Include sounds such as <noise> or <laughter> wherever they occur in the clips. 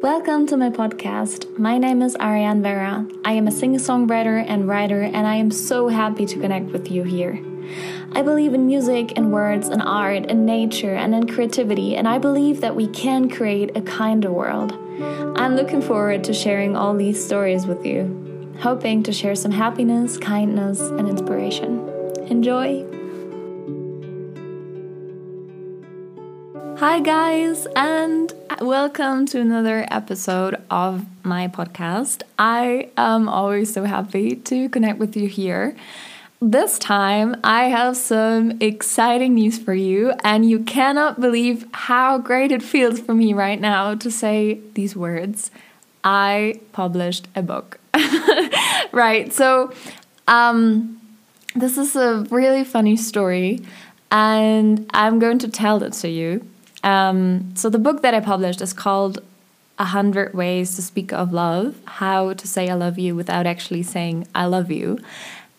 Welcome to my podcast. My name is Ariane Vera. I am a singer songwriter and writer, and I am so happy to connect with you here. I believe in music and words and art and nature and in creativity, and I believe that we can create a kinder world. I'm looking forward to sharing all these stories with you, hoping to share some happiness, kindness, and inspiration. Enjoy! Hi, guys, and welcome to another episode of my podcast. I am always so happy to connect with you here. This time, I have some exciting news for you, and you cannot believe how great it feels for me right now to say these words. I published a book. <laughs> right, so um, this is a really funny story, and I'm going to tell it to you um, so the book that I published is called A Hundred Ways to Speak of Love How to Say I Love You Without Actually Saying I Love You.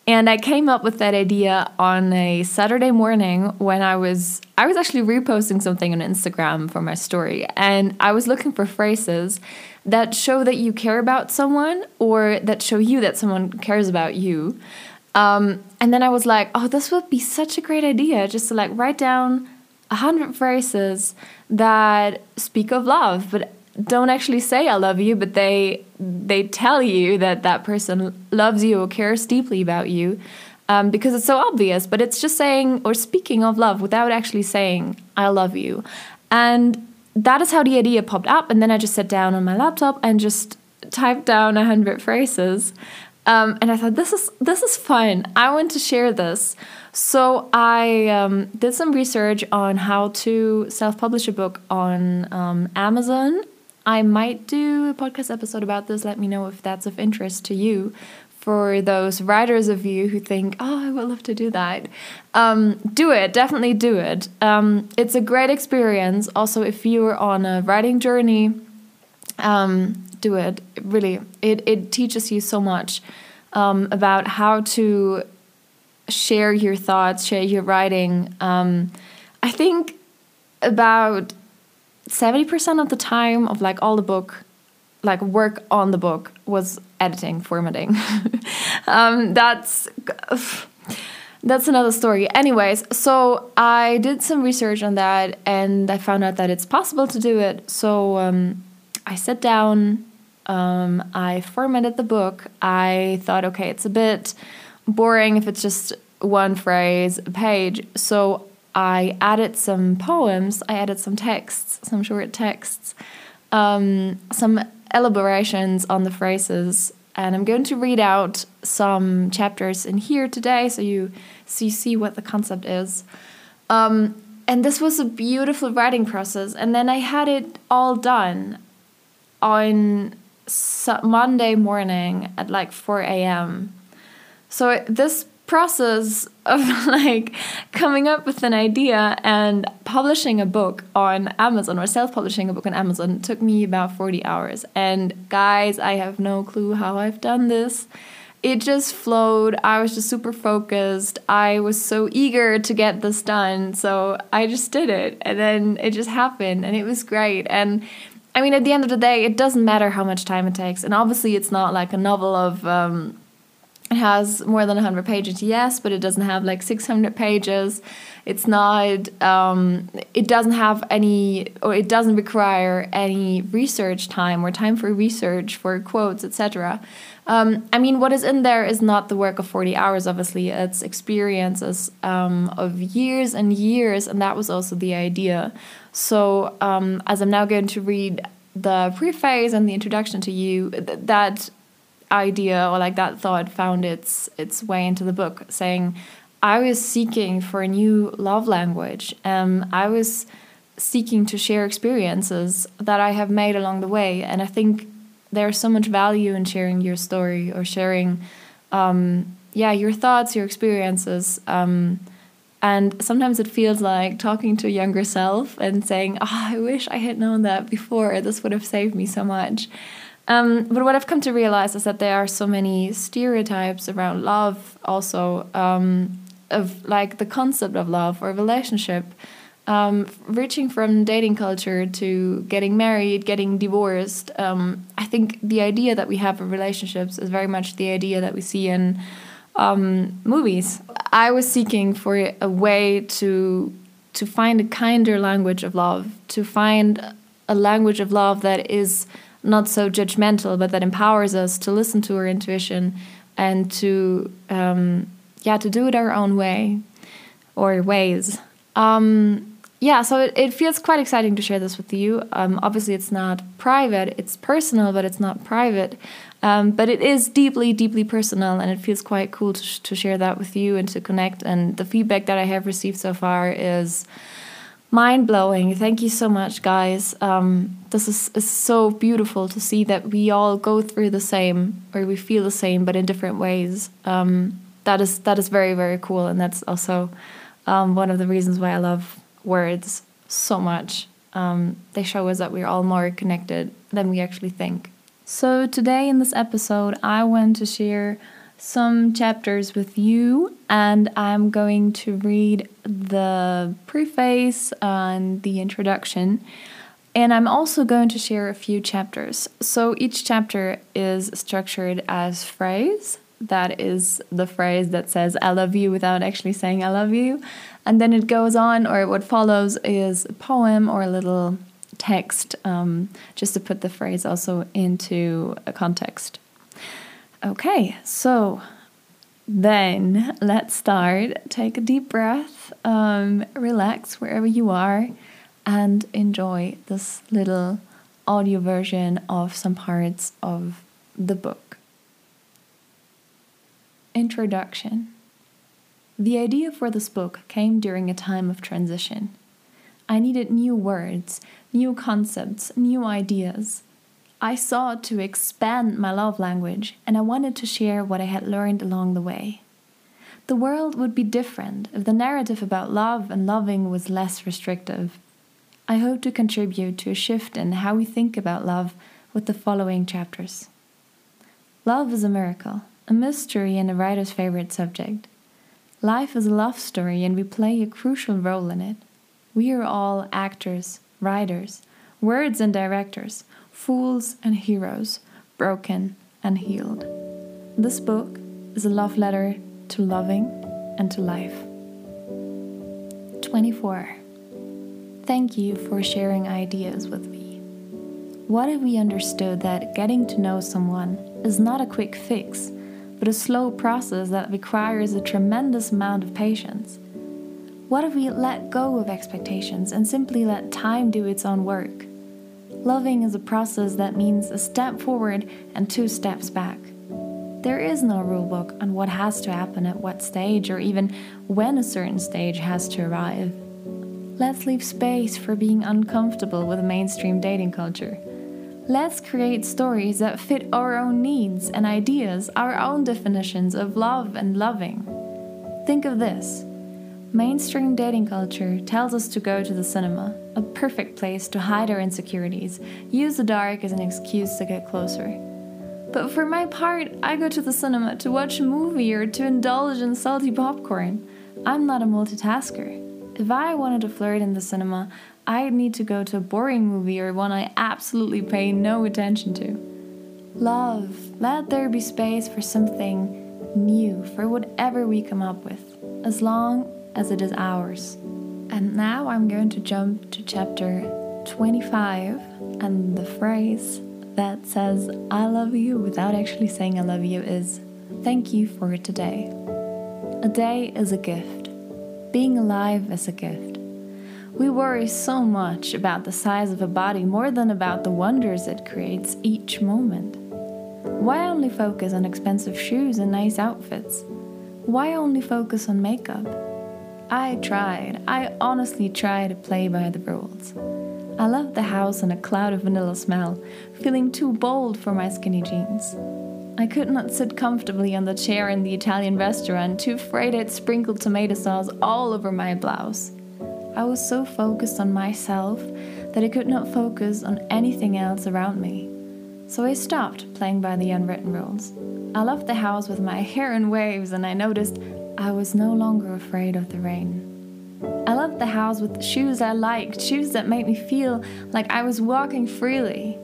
And I came up with that idea on a Saturday morning when I was I was actually reposting something on Instagram for my story and I was looking for phrases that show that you care about someone or that show you that someone cares about you. Um, and then I was like, oh, this would be such a great idea just to like write down a hundred phrases that speak of love, but don't actually say I love you, but they they tell you that that person loves you or cares deeply about you. Um, because it's so obvious, but it's just saying or speaking of love without actually saying I love you. And that is how the idea popped up. And then I just sat down on my laptop and just typed down a hundred phrases. Um, and I thought this is this is fun. I want to share this. So I um, did some research on how to self-publish a book on um, Amazon. I might do a podcast episode about this. Let me know if that's of interest to you. For those writers of you who think, "Oh, I would love to do that," um, do it. Definitely do it. Um, it's a great experience. Also, if you're on a writing journey, um, do it. Really, it it teaches you so much um, about how to share your thoughts, share your writing. Um, I think about 70% of the time of like all the book, like work on the book was editing, formatting. <laughs> um, that's that's another story. Anyways, so I did some research on that and I found out that it's possible to do it. So um, I sat down, um, I formatted the book. I thought, okay, it's a bit boring if it's just one phrase a page. So I added some poems, I added some texts, some short texts, um, some elaborations on the phrases. And I'm going to read out some chapters in here today so you, so you see what the concept is. Um, and this was a beautiful writing process. And then I had it all done on Monday morning at like 4 a.m. So this process of <laughs> like coming up with an idea and publishing a book on Amazon or self-publishing a book on Amazon took me about 40 hours. And guys, I have no clue how I've done this. It just flowed. I was just super focused. I was so eager to get this done. So I just did it. And then it just happened and it was great. And I mean, at the end of the day, it doesn't matter how much time it takes. And obviously, it's not like a novel of um, it has more than 100 pages yes but it doesn't have like 600 pages. It's not um, it doesn't have any or it doesn't require any research time or time for research for quotes etc um, i mean what is in there is not the work of 40 hours obviously. It's experiences um, of years and years and that was also the idea. So um, as i'm now going to read the preface and the introduction to you th that idea or like that thought found its its way into the book saying i was seeking for a new love language um, i was seeking to share experiences that i have made along the way and i think there's so much value in sharing your story or sharing um, yeah your thoughts your experiences um, and sometimes it feels like talking to a younger self and saying oh i wish i had known that before this would have saved me so much um, but what I've come to realize is that there are so many stereotypes around love, also um, of like the concept of love or relationship. Um, reaching from dating culture to getting married, getting divorced, um, I think the idea that we have of relationships is very much the idea that we see in um, movies. I was seeking for a way to to find a kinder language of love, to find a language of love that is not so judgmental, but that empowers us to listen to our intuition and to um, yeah to do it our own way or ways. Um, yeah, so it, it feels quite exciting to share this with you. Um, obviously, it's not private, it's personal, but it's not private. Um, but it is deeply, deeply personal, and it feels quite cool to, sh to share that with you and to connect. And the feedback that I have received so far is mind blowing. Thank you so much, guys. Um, this is, is so beautiful to see that we all go through the same, or we feel the same, but in different ways. Um, that is that is very, very cool, and that's also um, one of the reasons why I love words so much. Um, they show us that we're all more connected than we actually think. So, today in this episode, I want to share some chapters with you, and I'm going to read the preface and the introduction. And I'm also going to share a few chapters. So, each chapter is structured as phrase. That is the phrase that says, I love you without actually saying, I love you. And then it goes on, or what follows is a poem or a little text, um, just to put the phrase also into a context. Okay, so then let's start. Take a deep breath, um, relax wherever you are, and enjoy this little audio version of some parts of the book. Introduction the idea for this book came during a time of transition. I needed new words, new concepts, new ideas. I sought to expand my love language and I wanted to share what I had learned along the way. The world would be different if the narrative about love and loving was less restrictive. I hope to contribute to a shift in how we think about love with the following chapters. Love is a miracle, a mystery, and a writer's favorite subject. Life is a love story, and we play a crucial role in it. We are all actors, writers, words and directors, fools and heroes, broken and healed. This book is a love letter to loving and to life. 24. Thank you for sharing ideas with me. What if we understood that getting to know someone is not a quick fix? but a slow process that requires a tremendous amount of patience. What if we let go of expectations and simply let time do its own work? Loving is a process that means a step forward and two steps back. There is no rulebook on what has to happen at what stage or even when a certain stage has to arrive. Let's leave space for being uncomfortable with mainstream dating culture Let's create stories that fit our own needs and ideas, our own definitions of love and loving. Think of this mainstream dating culture tells us to go to the cinema, a perfect place to hide our insecurities, use the dark as an excuse to get closer. But for my part, I go to the cinema to watch a movie or to indulge in salty popcorn. I'm not a multitasker. If I wanted to flirt in the cinema, I'd need to go to a boring movie or one I absolutely pay no attention to. Love, let there be space for something new, for whatever we come up with, as long as it is ours. And now I'm going to jump to chapter 25 and the phrase that says, I love you without actually saying I love you is, Thank you for today. A day is a gift. Being alive is a gift. We worry so much about the size of a body more than about the wonders it creates each moment. Why only focus on expensive shoes and nice outfits? Why only focus on makeup? I tried, I honestly tried to play by the rules. I left the house in a cloud of vanilla smell, feeling too bold for my skinny jeans. I could not sit comfortably on the chair in the Italian restaurant, too afraid I'd sprinkled tomato sauce all over my blouse. I was so focused on myself that I could not focus on anything else around me. So I stopped playing by the unwritten rules. I left the house with my hair in waves and I noticed I was no longer afraid of the rain. I loved the house with the shoes I liked, shoes that made me feel like I was walking freely.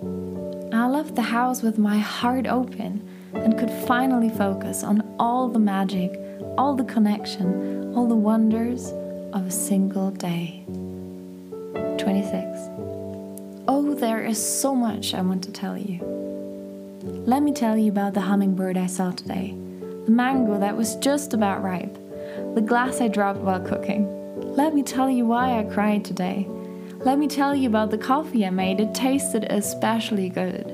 I loved the house with my heart open and could finally focus on all the magic, all the connection, all the wonders of a single day. 26. Oh, there is so much I want to tell you. Let me tell you about the hummingbird I saw today, the mango that was just about ripe, the glass I dropped while cooking. Let me tell you why I cried today. Let me tell you about the coffee I made. It tasted especially good.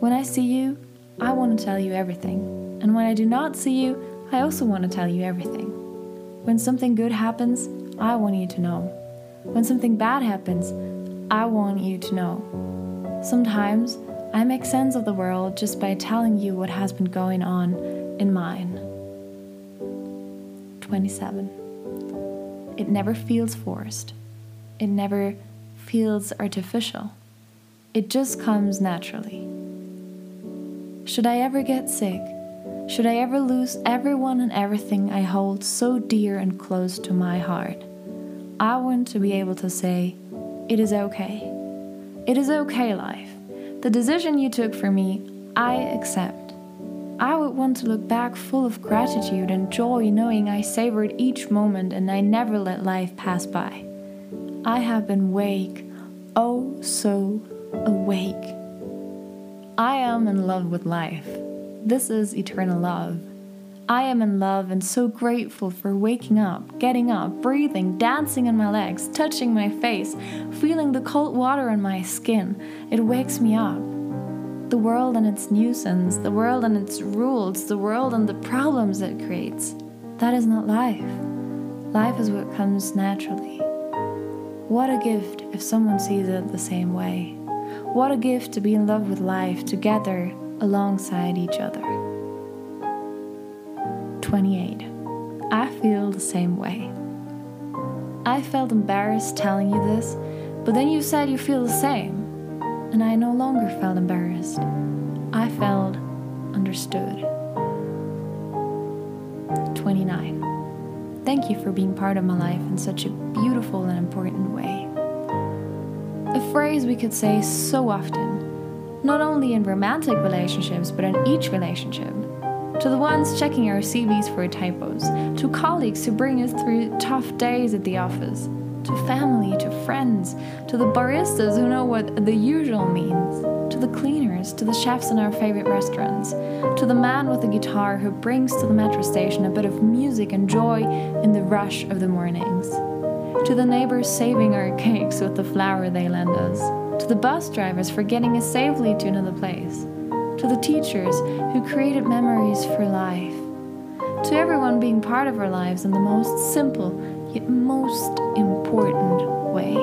When I see you, I want to tell you everything. And when I do not see you, I also want to tell you everything. When something good happens, I want you to know. When something bad happens, I want you to know. Sometimes I make sense of the world just by telling you what has been going on in mine. 27. It never feels forced. It never feels artificial. It just comes naturally. Should I ever get sick? Should I ever lose everyone and everything I hold so dear and close to my heart? I want to be able to say, It is okay. It is okay, life. The decision you took for me, I accept. I would want to look back full of gratitude and joy, knowing I savored each moment and I never let life pass by. I have been awake, oh so awake. I am in love with life. This is eternal love. I am in love and so grateful for waking up, getting up, breathing, dancing on my legs, touching my face, feeling the cold water on my skin. It wakes me up. The world and its nuisance, the world and its rules, the world and the problems it creates. That is not life. Life is what comes naturally. What a gift if someone sees it the same way. What a gift to be in love with life together alongside each other. 28. I feel the same way. I felt embarrassed telling you this, but then you said you feel the same, and I no longer felt embarrassed. I felt understood. 29. Thank you for being part of my life in such a beautiful and important way a phrase we could say so often, not only in romantic relationships, but in each relationship. To the ones checking our CVs for typos, to colleagues who bring us through tough days at the office, to family, to friends, to the baristas who know what the usual means, to the cleaners, to the chefs in our favorite restaurants, to the man with the guitar who brings to the metro station a bit of music and joy in the rush of the mornings to the neighbors saving our cakes with the flour they lend us, to the bus drivers for getting us safely to another place, to the teachers who created memories for life, to everyone being part of our lives in the most simple yet most important way.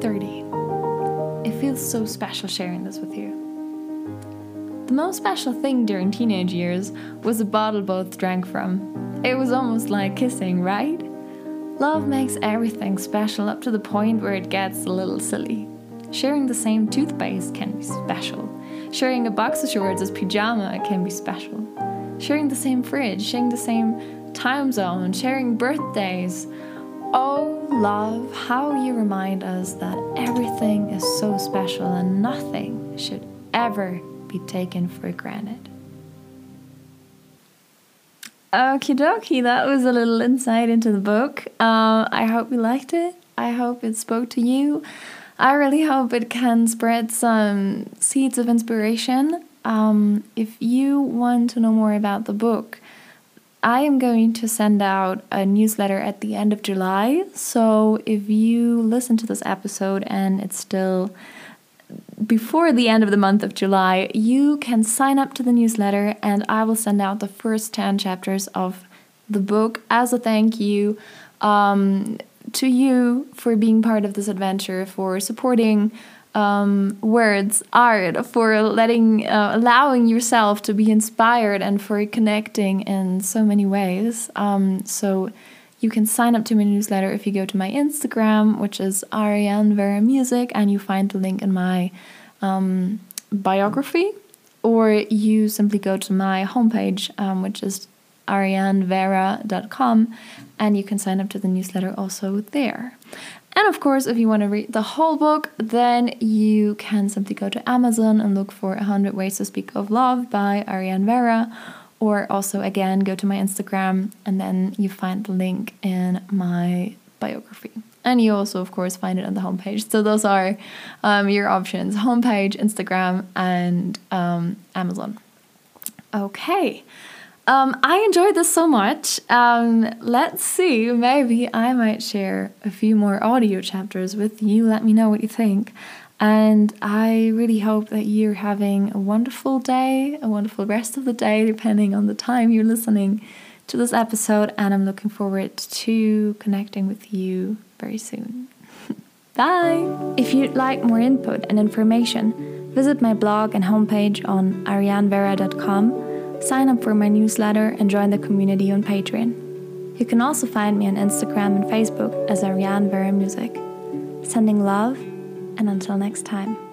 30. It feels so special sharing this with you. The most special thing during teenage years was the bottle both drank from. It was almost like kissing, right? Love makes everything special up to the point where it gets a little silly. Sharing the same toothpaste can be special. Sharing a box of shorts as pajama can be special. Sharing the same fridge, sharing the same time zone, sharing birthdays. Oh, love, how you remind us that everything is so special and nothing should ever be taken for granted. Okie dokie, that was a little insight into the book. Uh, I hope you liked it. I hope it spoke to you. I really hope it can spread some seeds of inspiration. Um, if you want to know more about the book, I am going to send out a newsletter at the end of July. So if you listen to this episode and it's still before the end of the month of July, you can sign up to the newsletter and I will send out the first 10 chapters of the book as a thank you um, to you for being part of this adventure, for supporting um, words, art, for letting, uh, allowing yourself to be inspired and for connecting in so many ways. Um, so, you can sign up to my newsletter if you go to my Instagram, which is Ariane Vera Music, and you find the link in my um, biography, or you simply go to my homepage, um, which is arianevera.com and you can sign up to the newsletter also there. And of course, if you want to read the whole book, then you can simply go to Amazon and look for 100 Ways to Speak of Love by Ariane Vera. Or also, again, go to my Instagram and then you find the link in my biography. And you also, of course, find it on the homepage. So those are um, your options homepage, Instagram, and um, Amazon. Okay. Um, I enjoyed this so much. Um, let's see, maybe I might share a few more audio chapters with you. Let me know what you think. And I really hope that you're having a wonderful day, a wonderful rest of the day, depending on the time you're listening to this episode. And I'm looking forward to connecting with you very soon. <laughs> Bye! If you'd like more input and information, visit my blog and homepage on arianevera.com sign up for my newsletter, and join the community on Patreon. You can also find me on Instagram and Facebook as Ariane Vera Music. Sending love, and until next time.